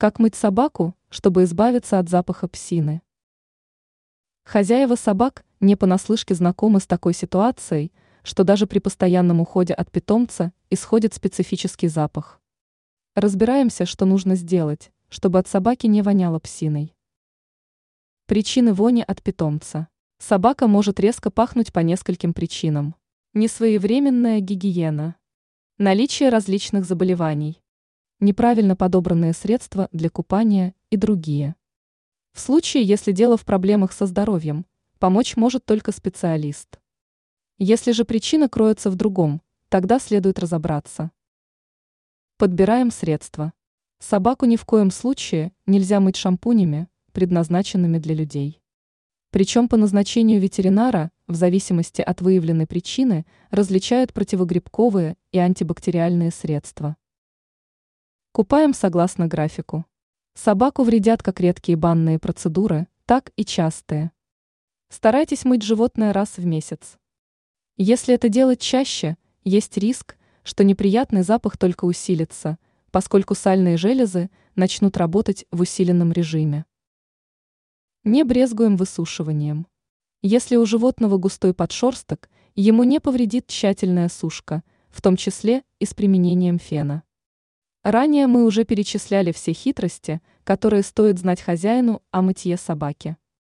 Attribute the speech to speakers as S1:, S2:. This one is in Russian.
S1: Как мыть собаку, чтобы избавиться от запаха псины? Хозяева собак не понаслышке знакомы с такой ситуацией, что даже при постоянном уходе от питомца исходит специфический запах. Разбираемся, что нужно сделать, чтобы от собаки не воняло псиной. Причины вони от питомца. Собака может резко пахнуть по нескольким причинам. Несвоевременная гигиена. Наличие различных заболеваний неправильно подобранные средства для купания и другие. В случае, если дело в проблемах со здоровьем, помочь может только специалист. Если же причина кроется в другом, тогда следует разобраться. Подбираем средства. Собаку ни в коем случае нельзя мыть шампунями, предназначенными для людей. Причем по назначению ветеринара, в зависимости от выявленной причины, различают противогрибковые и антибактериальные средства. Купаем согласно графику. Собаку вредят как редкие банные процедуры, так и частые. Старайтесь мыть животное раз в месяц. Если это делать чаще, есть риск, что неприятный запах только усилится, поскольку сальные железы начнут работать в усиленном режиме. Не брезгуем высушиванием. Если у животного густой подшерсток, ему не повредит тщательная сушка, в том числе и с применением фена. Ранее мы уже перечисляли все хитрости, которые стоит знать хозяину о мытье собаки.